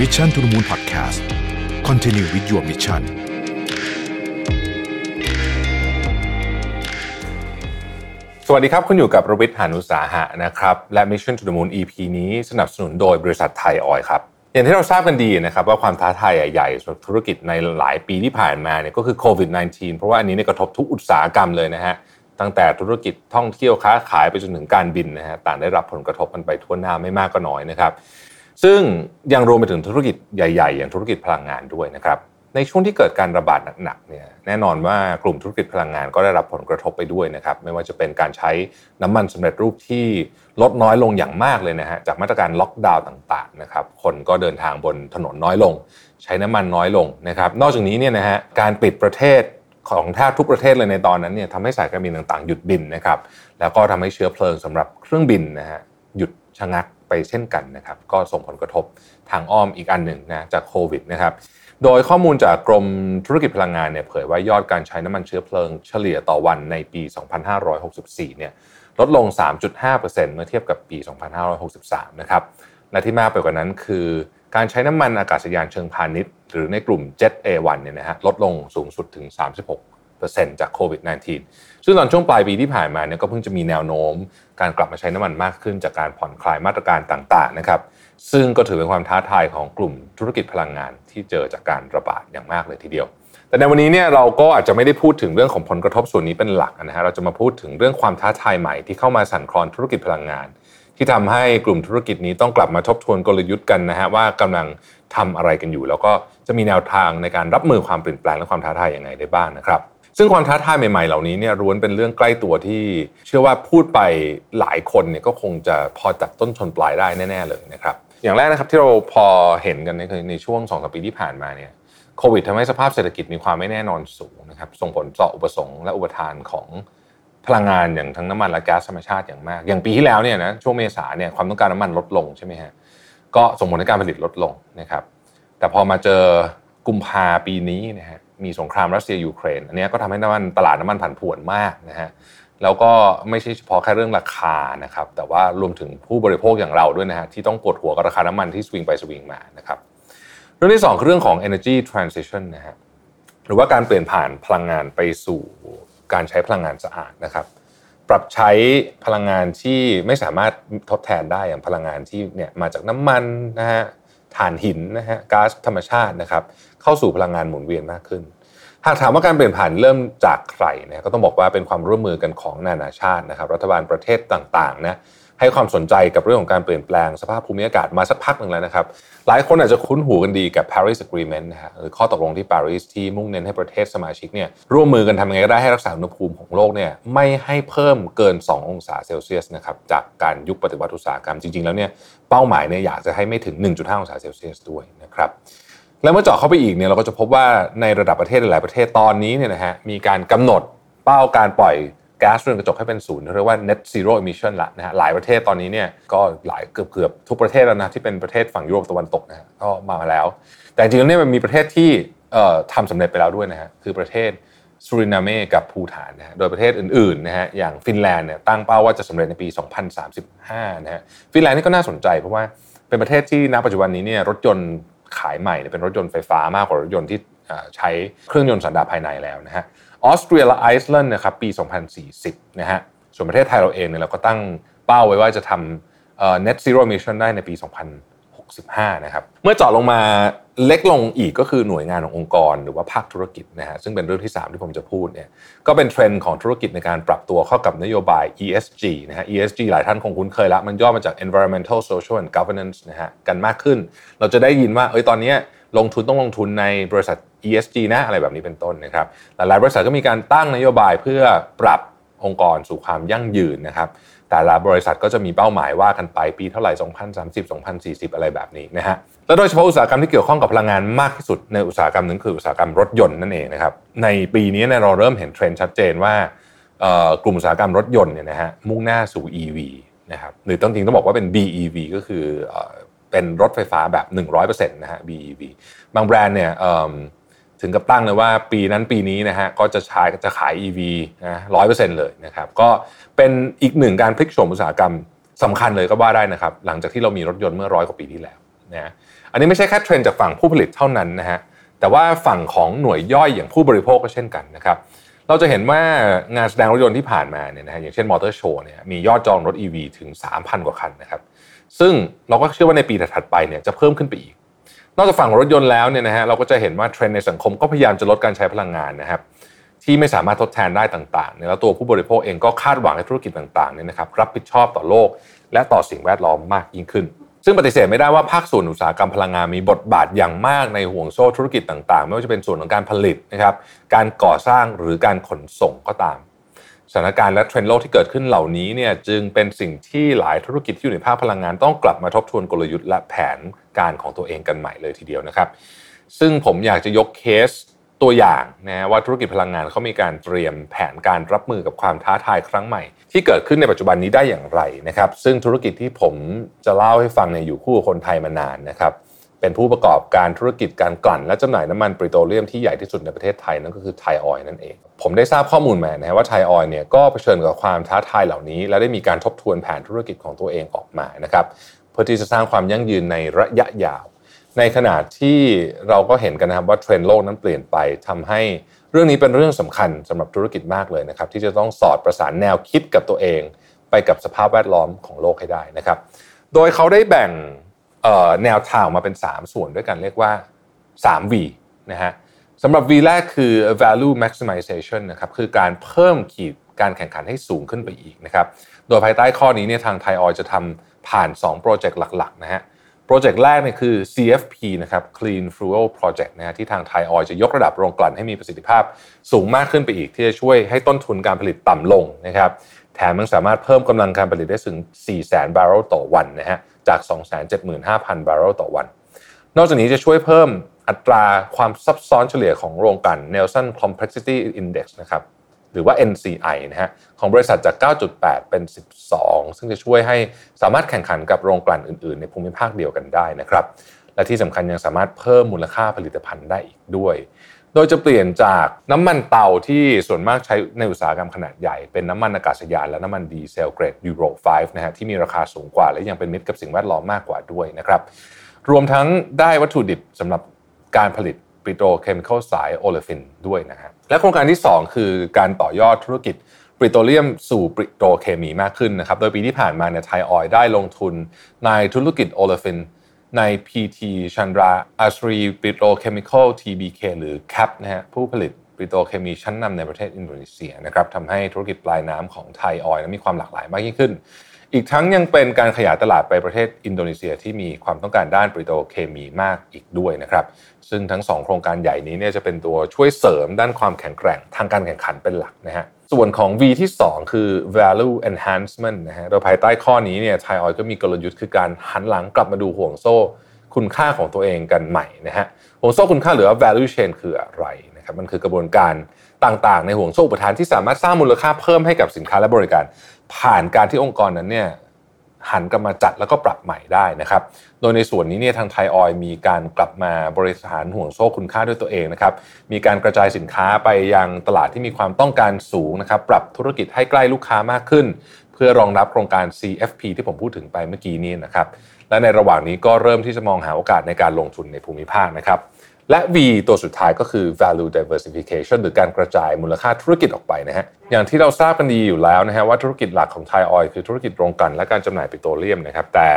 Mission to the Moon Podcast Continue with your mission สวัสดีครับ คุณอยู่กับรวิทย์หานุสาหะนะครับและ Mission to the Moon EP นี้สนับสนุนโดยบริษัทไทยออยครับ อย่างที่เราทราบกันดีนะครับว่าความท้าทายใหญ่ๆสำหรับธุรกิจในหลายปีที่ผ่านมาเนี่ยก็คือโควิด -19 เพราะว่าอันนี้เนี่ยกระทบทุกอุตสาหกรรมเลยนะฮะตั้งแต่ธุรกิจท่องเที่ยวค้าขายไปจนถึงการบินนะฮะต่างได้รับผลกระทบกันไปทั่วหน้าไม่มากก็น้อยนะครับ ซึ่งยังรวมไปถึงธุรกิจใหญ่ ๆ อย่างธุรกิจพลังงานด้วยนะครับในช่วงที่เกิดการระบาดหนักๆเนี่ยแน่นอนว่ากลุ่มธุรกิจพลังงานก็ได้รับผลกระทบไปด้วยนะครับไม่ว่าจะเป็นการใช้น้ำมันสำเร็จรูปที่ลดน้อยลงอย่างมากเลยนะฮะจากมาตรการล็อกดาวน์ต่างๆนะครับคนก็เดินทางบนถนนน้อยลง ใช้น้ำมันน้อยลงนะครับนอกจากนี้เนี่ยนะฮะการปิดประเทศของแทบทุกประเทศเลยในตอนนั้นเนี่ยทำให้สายการบินต่างๆ หยุดบินนะครับแล้วก็ทำให้เชื้อเพลิงสำหรับเครื่องบินนะฮะหยุดชะงัก ไปเช่นกันนะครับ ก็ส่งผลกระทบทางอ้อมอีกอันหนึ่งนะจากโควิดนะครับ โดยข้อมูลจากกรมธุรกิจพลังงานเนี่ยเผยว่ายอดการใช้น้ำมันเชื้อเพลิงเฉลี่ยต่อวันในปี 2564 เนี่ยลดลง 3.5%เมื่อเทียบกับปี 2563 นะครับ และที่มากไปกว่านั้นคือการใช้น้ำมันอากาศยานเชิงพาณิชย์ หรือในกลุ่ม Jet A1 เนี่ยนะฮะลดลงสูงสุดถึง 36%จากโควิด -19 ซึ่งตอนช่วงปลายปีที่ผ่านมาเนี่ยก็เพิ่งจะมีแนวโน้ม การกลับมาใช้น้ำมันมากขึ้น จากการผ่อนคลายมาตรการต่างๆนะครับ ซึ่งก็ถือเป็นความท้าทายของกลุ่มธุรกิจพลังงานที่เจอจากการระบาดอย่างมากเลยทีเดียว แต่ในวันนี้เนี่ยเราก็อาจจะไม่ได้พูดถึงเรื่องของผลกระทบส่วนนี้เป็นหลักนะฮะเราจะมาพูดถึงเรื่องความท้าทายใหม่ที่เข้ามาสั่นคลอนธุรกิจพลังงาน ที่ทำให้กลุ่มธุรกิจนี้ต้องกลับมาทบทวนกลยุทธ์กันนะฮะว่ากำลังทำอะไรกันอยู่ แล้วก็จะมีแนวทางในการรับมือความเปลี่ยนแปลงและความท้าทายอยังไงได้บ้างนะครับ ซึ่งความท้าทายใหม่ๆ เหล่านี้เนี่ยร้วนเป็นเรื่องใกล้ตัวที่ เชื่อว่าพูดไปหลายคนเนี่ยก็คงจะพอจับต้นชนปลายได้แน่ ๆเลยนะครับอย่างแรกนะครับที่เราพอเห็นกันในในช่วง2อสปีที่ผ่านมาเนี่ยโควิดทำให้สภาพเศรษฐกิจมีความไม่แน่นอนสูงนะครับส่งผลต่ออุปสงค์และอุปทานของพลังงานอย่างทั้งน้ำมันและก๊าซธรรมชาติอย่างมาก อย่างปีที่แล้วเนี่ยนะช่วงเมษาเนี่ยความต้องการน้ำมันลดลงใช่ไหมฮะก็ส่งผลให้การผลิตลดลงนะครับแต่พอมาเจอกุมภาปีนี้นะฮะ มีสงครามรัสเซียยูเครน อันนี้ก็ทำให้น้ำมันตลาดน้ำมันผันผวนมากนะฮะแล้วก็ไม่ใช่เฉพาะแค่เรื่องราคานะครับแต่ว่ารวมถึงผู้บริโภคอย่างเราด้วยนะฮะที่ต้องปวดหัวกับราคาน้ำมันที่สวิงไปสวิงมานะครับเรื่องที่2คือเรื่องของ energy transition นะฮะหรือว่าการเปลี่ยนผ่านพลังงานไปสู่การใช้พลังงานสะอาดนะครับปรับใช้พลังงานที่ไม่สามารถทดแทนได้อย่างพลังงานที่เนี่ยมาจากน้ำมันนะฮะถ่านหินนะฮะก๊าซธรรมชาตินะครับเข้าสู่พลังงานหมุนเวียนมากขึ้น หากถามว่าการเปลี่ยนผ่านเริ่มจากใครนะก็ต้องบอกว่าเป็นความร่วมมือกันของนานาชาตินะครับ รัฐบาลประเทศต่างๆนะให้ความสนใจกับเรื่องของการเปลี่ยนแปลงสภาพภูมิอากาศมาสักพักหนึ่งแล้วนะครับ หลายคนอาจจะคุ้นหูกันดีกับ Paris Agreement นะฮะหรือข้อตกลงที่ปารีสที่มุ่งเน้นให้ประเทศสมาชิกเนี่ยร่วมมือกันทำยังไงก็ได้ให้รักษาอุณหภูมิของโลกเนี่ยไม่ให้เพิ่มเกิน 2 องศาเซลเซียสนะครับจากการยุคปฏิวัติอุตสาหกรรมจริง ๆ แล้วเนี่ยเป้าหมายเนี่ยอยากจะให้ไม่ถึง 1.5 องศาเซลเซียสด้วยนะครับ แล้วเมื่อเจาะเข้าไปอีกเนี่ยเราก็จะพบว่าในระดับประเทศหลายประเทศตอนนี้เนี่ยนะฮะมีการกำหนดเป้าการปล่อยก๊าซเรือนกระจกให้เป็นศูนย์เรียกว่า net zero emission ละนะฮะหลายประเทศตอนนี้เนี่ยก็หลายเกือบเกือบทุกประเทศแล้วนะที่เป็นประเทศฝั่งยุโรปตะวันตกนะฮะก็มาแล้ว แต่จริงๆเนี่ยมันมีประเทศที่ทำสำเร็จไปแล้วด้วยนะฮะคือประเทศสุรินาเมกับภูฐานนะฮะโดยประเทศอื่นๆนะฮะอย่างฟินแลนด์เนี่ยตั้งเป้าว่าจะสำเร็จในปี 2035นะฮะฟินแลนด์นี่ก็น่าสนใจเพราะว่าเป็นประเทศที่ณปัจจุบันนี้เนี่ยรถยนต์ ขายใหม่เป็นรถยนต์ไฟฟ้ามากกว่ารถยนต์ที่ใช้เครื่องยนต์สันดาปภายในแล้วนะฮะออสเตรียและไอซ์แลนด์นะครับปี 2040นะฮะส่วนประเทศไทยเราเองเนี่ยเราก็ตั้งเป้าไว้ว่าจะทำ net zero emission ได้ในปี 2065นะครับเมื่อเจาะลงมาเล็กลงอีกก็คือหน่วยงานขององค์กร หรือว่าภาคธุรกิจนะฮะซึ่งเป็นเรื่องที่ 3 ที่ผมจะพูดเนี่ยก็เป็นเทรนด์ของธุรกิจในการปรับตัวเข้ากับนโยบาย ESG นะฮะ ESG หลายท่านคงคุ้นเคยแล้วมันย่อมาจาก environmental social and governance นะฮะกันมากขึ้น เราจะได้ยินว่าเอ้ยตอนนี้ลงทุนต้องลงทุนในบริษัท ESG นะอะไรแบบนี้เป็นต้นนะครับหลายบริษัทก็มีการตั้งนโยบายเพื่อปรับองค์กรสู่ความยั่งยืนนะครับ แต่ละบริษัทก็จะมีเป้าหมายว่ากันไปปีเท่าไหร่ 2030 2040 อะไรแบบนี้นะฮะและโดยเฉพาะอุตสาหกรรมที่เกี่ยวข้องกับพลังงานมากที่สุดในอุตสาหกรรมหนึ่งคืออุตสาหกรรมรถยนต์นั่นเองนะครับในปีนี้เนี่ยเราเริ่มเห็นเทรนด์ชัดเจนว่ากลุ่มอุตสาหกรรมรถยนต์เนี่ยนะฮะมุ่งหน้าสู่ EV นะครับหรือต้องจริงต้องบอกว่าเป็น BEV ก็คือเป็นรถไฟฟ้าแบบ 100%นะฮะ BEV บางแบรนด์เนี่ย ถึงกับตั้งเลยว่าปีนั้นปีนี้นะฮะก็จะใช้จะขาย EV นะร้อยเปอร์เซ็นต์เลยนะครับก็เป็นอีกหนึ่งการพลิกโฉมอุตสาหกรรมสำคัญเลยก็ว่าได้นะครับหลังจากที่เรามีรถยนต์เมื่อร้อยกว่าปีที่แล้วนะอันนี้ไม่ใช่แค่เทรนด์จากฝั่งผู้ผลิตเท่านั้นนะฮะแต่ว่าฝั่งของหน่วยย่อยอย่างผู้บริโภคก็เช่นกันนะครับเราจะเห็นว่างานแสดงรถยนต์ที่ผ่านมาเนี่ยนะฮะอย่างเช่นมอเตอร์โชว์เนี่ยมียอดจองรถ EV ถึง 3,000 กว่าคันนะครับซึ่งเราก็เชื่อว่าในปีถัดไปเนี่ยจะเพิ่มขึ้นไปอีก นอกจากฝั่งรถยนต์แล้วเนี่ยนะฮะเราก็จะเห็นว่าเทรนด์ในสังคมก็พยายามจะลดการใช้พลังงานนะครับที่ไม่สามารถทดแทนได้ต่างๆเนี่ยแล้วตัวผู้บริโภคเองก็คาดหวังให้ธุรกิจต่างๆเนี่ยนะครับรับผิดชอบต่อโลก และต่อสิ่งแวดล้อมมากยิ่งขึ้น ซึ่งปฏิเสธไม่ได้ว่าภาคส่วนอุตสาหกรรมพลังงานมีบทบาทอย่างมากในห่วงโซ่ธุรกิจต่างๆ ไม่ว่าจะเป็นส่วนของการผลิตนะครับการก่อสร้างหรือการขนส่งก็ตามสถานการณ์และเทรนด์โลกที่เกิดขึ้นเหล่านี้เนี่ยจึงเป็นสิ่งที่หลายธุรกิจที่อยู่ในภาคพลังงานต้องกลับมาทบทวนกลยุทธ์และแผน การของตัวเองกันใหม่เลยทีเดียวนะครับ ซึ่งผมอยากจะยกเคสตัวอย่างนะว่าธุรกิจพลังงานเขามีการเตรียมแผนการรับมือกับความท้าทายครั้งใหม่ ที่เกิดขึ้นในปัจจุบันนี้ได้อย่างไรนะครับ ซึ่งธุรกิจที่ผมจะเล่าให้ฟังเนี่ยอยู่คู่กับคนไทยมานานนะครับเป็นผู้ประกอบการธุรกิจการกลั่น และจำหน่ายน้ำมันปริโตรเลียมที่ใหญ่ที่สุดในประเทศไทยนั่นก็คือไทยออยนั่นเอง ผมได้ทราบข้อมูลมานะฮะว่าไทยออยเนี่ยก็เผชิญกับความท้าทายเหล่านี้ และได้มีการทบทวนแผนธุรกิจของตัวเองออกมานะครับ เพื่อที่จะสร้างความยั่งยืนในระยะยาว ในขณะที่เราก็เห็นกันนะครับว่าเทรนด์โลกนั้นเปลี่ยนไปทำให้เรื่องนี้เป็นเรื่องสำคัญสำหรับธุรกิจมากเลยนะครับ ที่จะต้องสอดประสานแนวคิดกับตัวเอง ไปกับสภาพแวดล้อมของโลกให้ได้นะครับ โดยเขาได้แบ่งแนวทางมาเป็น 3 ส่วนด้วยกันเรียกว่า 3V นะฮะสำหรับ V แรกคือ value maximization นะครับคือการเพิ่มขีดการแข่งขันให้สูงขึ้นไปอีกนะครับ โดยภายใต้ข้อนี้เนี่ยทางไทยออยจะทำ ผ่าน 2 โปรเจกต์หลัก ๆ นะฮะโปรเจกต์แรกเนี่ยคือ CFP นะครับ Clean Fuel Project นะฮะที่ทางไทยออยจะยกระดับโรงกลั่นให้มีประสิทธิภาพสูงมากขึ้นไปอีก ที่จะช่วยให้ต้นทุนการผลิตต่ำลงนะครับแถมยังสามารถเพิ่มกำลังการผลิตได้ถึง 400,000 บาร์เรลต่อวันนะฮะจาก 275,000 บาร์เรลต่อวัน นอกจากนี้จะช่วยเพิ่มอัตราความซับซ้อนเฉลี่ยของโรงกลั่น Nelson Complexity Index นะครับ หรือว่า NCI นะฮะของบริษัทจาก 9.8 เป็น 12 ซึ่งจะช่วยให้สามารถแข่งขันกับโรงกลั่นอื่นๆ ในภูมิภาคเดียวกันได้นะครับและที่สำคัญยังสามารถเพิ่มมูลค่าผลิตภัณฑ์ได้อีกด้วย โดยจะเปลี่ยนจากน้ำมันเตาที่ส่วนมากใช้ในอุตสาหกรรมขนาดใหญ่ เป็นน้ำมันอากาศยานและน้ำมันดีเซลเกรดยูโร 5 นะฮะที่มีราคาสูงกว่า และยังเป็นมิตรกับสิ่งแวดล้อมมากกว่าด้วยนะครับรวมทั้งได้วัตถุดิบสำหรับการผลิต petrochemical สายโอเลฟินด้วยนะฮะและโครงการที่ 2 คือการต่อยอดธุรกิจปิโตรเลียมสู่ปิโตรเคมีมากขึ้นนะครับ โดยปีที่ผ่านมาเนี่ยไทยออยได้ลงทุนในธุรกิจโอเลฟินใน PT Chandra Asri Petrochemical TBK หรือ CAP นะฮะผู้ผลิตปิโตรเคมีชั้นนำในประเทศอินโดนีเซียนะครับทำให้ธุรกิจปลายน้ำของไทยออยมีความหลากหลายมากยิ่งขึ้น อีกทั้งยังเป็นการขยายตลาดไปประเทศอินโดนีเซียที่มีความต้องการด้านปิโตรเคมีมากอีกด้วยนะครับ ซึ่งทั้ง 2 โครงการใหญ่นี้เนี่ยจะเป็นตัวช่วยเสริมด้านความแข็งแกร่งทางการแข่งขันเป็นหลักนะฮะ ส่วนของ V ที่ 2 คือ value enhancement นะฮะ โดยภายใต้ข้อนี้เนี่ยไทยออยก็มีกลยุทธ์คือการหันหลังกลับมาดูห่วงโซ่คุณค่าของตัวเองกันใหม่นะฮะ ห่วงโซ่คุณค่าหรือว่า value chain คืออะไร ครับมันคือกระบวนการต่างๆ ในห่วงโซ่อุปทานที่สามารถสร้างมูลค่าเพิ่มให้กับสินค้าและบริการ ผ่านการที่องค์กรนั้นเนี่ยหันกลับมาจัดแล้วก็ปรับใหม่ได้นะครับ โดยในส่วนนี้เนี่ยทางไทยออยมีการกลับมาบริหารห่วงโซ่คุณค่าด้วยตัวเองนะครับ มีการกระจายสินค้าไปยังตลาดที่มีความต้องการสูงนะครับ ปรับธุรกิจให้ใกล้ลูกค้ามากขึ้น เพื่อรองรับโครงการ CFP ที่ผมพูดถึงไปเมื่อกี้นี้นะครับ และในระหว่างนี้ก็เริ่มที่จะมองหาโอกาสในการลงทุนในภูมิภาคนะครับ และ V ตัวสุดท้ายก็คือ value diversification หรือการกระจายมูลค่าธุรกิจออกไปนะฮะ อย่างที่เราทราบกันดีอยู่แล้วนะฮะว่าธุรกิจหลักของไทยออยคือธุรกิจโรงกลั่นและการจำหน่ายปิโตรเลียมนะครับ แต่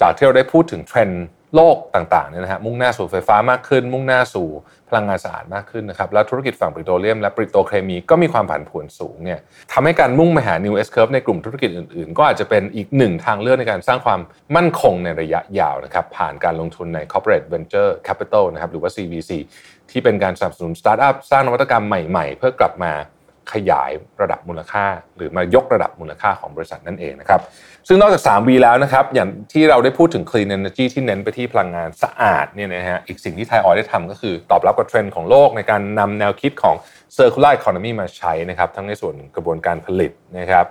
จากที่เราได้พูดถึงเทรนด์ โลกต่างๆเนี่ยนะฮะมุ่งหน้าสู่ไฟฟ้ามากขึ้น มุ่งหน้าสู่พลังงานสะอาดมากขึ้นนะครับและธุรกิจฝั่งปิโตรเลียมและปิโตรเคมีก็มีความผันผวนสูงเนี่ยทำให้การมุ่งไปหา new S curve ในกลุ่มธุรกิจอื่นๆ ก็อาจจะเป็นอีกหนึ่งทางเลือกในการสร้างความมั่นคงในระยะยาวนะครับผ่านการลงทุนใน corporate venture capital นะครับหรือว่า CVC ที่เป็นการสนับสนุนสตาร์ทอัพสร้างนวัตกรรมใหม่ ๆ เพื่อกลับมา ขยายระดับมูลค่า หรือมายกระดับมูลค่าของบริษัทนั่นเองนะครับ ซึ่งนอกจาก 3V แล้วนะครับอย่างที่เราได้พูดถึง clean energy ที่เน้นไปที่พลังงานสะอาดเนี่ยนะฮะอีกสิ่งที่ไทยออยได้ทำก็คือตอบรับกับเทรนด์ของโลกในการนำแนวคิดของ circular economy มาใช้นะครับทั้งในส่วนกระบวนการผลิตนะครับ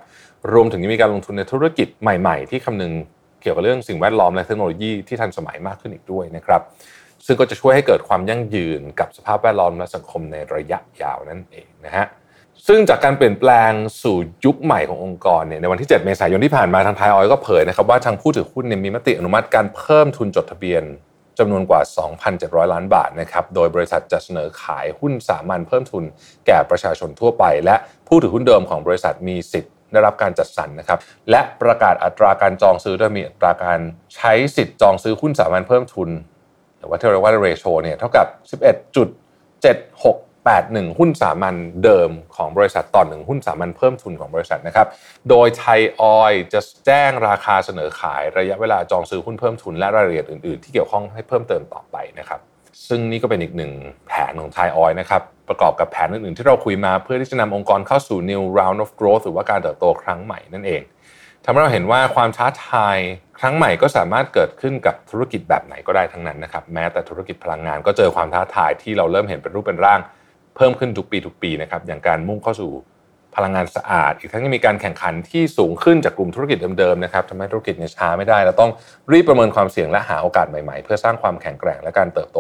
รวมถึงมีการลงทุนในธุรกิจใหม่ ๆ ที่คำนึงเกี่ยวกับเรื่องสิ่งแวดล้อมและเทคโนโลยีที่ทันสมัยมากขึ้นอีกด้วยนะครับซึ่งก็จะช่วยให้เกิดความยั่งยืนกับสภาพแวดล้อมและสังคมในระยะยาวนั่นเองนะฮะ ซึ่งจากการเปลี่ยนแปลงสู่ยุคใหม่ขององค์กรเนี่ยในวันที่ 7 เมษายนที่ผ่านมาทางไทยออยก็เผยนะครับว่าทางผู้ถือหุ้นเนี่ยมีมติอนุมัติการเพิ่มทุนจดทะเบียนจำนวนกว่า 2,700 ล้านบาทนะครับ โดยบริษัทจะเสนอขายหุ้นสามัญเพิ่มทุนแก่ประชาชนทั่วไป และผู้ถือหุ้นเดิมของบริษัทมีสิทธิ์ได้รับการจัดสรรนะครับ และประกาศอัตราการจองซื้อโดยมีอัตราการใช้สิทธิ์จองซื้อหุ้นสามัญเพิ่มทุนหรือว่าที่เรียกว่าเรโชเนี่ยเท่ากับ 11.76 81 หุ้นสามัญเดิมของบริษัทต่อหนึ่งหุ้นสามัญเพิ่มทุนของบริษัทนะครับ โดยไทยออยจะแจ้งราคาเสนอขายระยะเวลาจองซื้อหุ้นเพิ่มทุนและรายละเอียดอื่นๆ ที่เกี่ยวข้องให้เพิ่มเติมต่อไปนะครับ ซึ่งนี่ก็เป็นอีกหนึ่งแผนของไทยออยนะครับประกอบกับแผนอื่นๆ ที่เราคุยมาเพื่อที่จะนำองค์กรเข้าสู่ new round of growth หรือว่าการเติบโตครั้งใหม่นั่นเองทำให้เราเห็นว่าความท้าทายครั้งใหม่ก็สามารถเกิดขึ้นกับธุรกิจแบบไหนก็ได้ทั้งนั้นนะครับ แม้แต่ธุรกิจพลังงานก็เจอความท้าทายที่เราเริ่มเห็นเป็นรูปเป็นร่าง เพิ่มขึ้นทุกปีทุกปีนะครับอย่างการมุ่งเข้าสู่พลังงานสะอาด อีกทั้งยังมีการแข่งขันที่สูงขึ้นจากกลุ่มธุรกิจเดิมๆนะครับทำให้ธุรกิจเนี่ยช้าไม่ได้ เราต้องรีบประเมินความเสี่ยงและหาโอกาสใหม่ๆ เพื่อสร้างความแข็งแกร่งและการเติบโต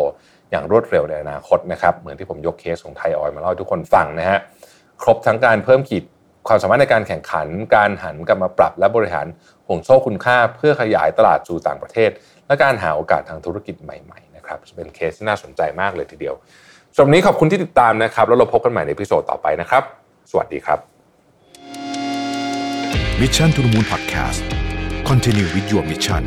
อย่างรวดเร็วในอนาคตนะครับเหมือนที่ผมยกเคสของไทยออยมาเล่าให้ทุกคนฟังนะฮะครบทั้งการเพิ่มขีดความสามารถในการแข่งขัน การหันกลับมาปรับและบริหารห่วงโซ่คุณค่า เพื่อขยายตลาดสู่ต่างประเทศ และการหาโอกาสทางธุรกิจใหม่ๆนะครับเป็นเคสที่น่าสนใจมากเลยทีเดียว สำหรับนี้ขอบคุณที่ติดตามนะครับ แล้วเราพบกันใหม่ในพิโซดต่อไปนะครับ สวัสดีครับ Mission to the Moon Podcast Continue with your mission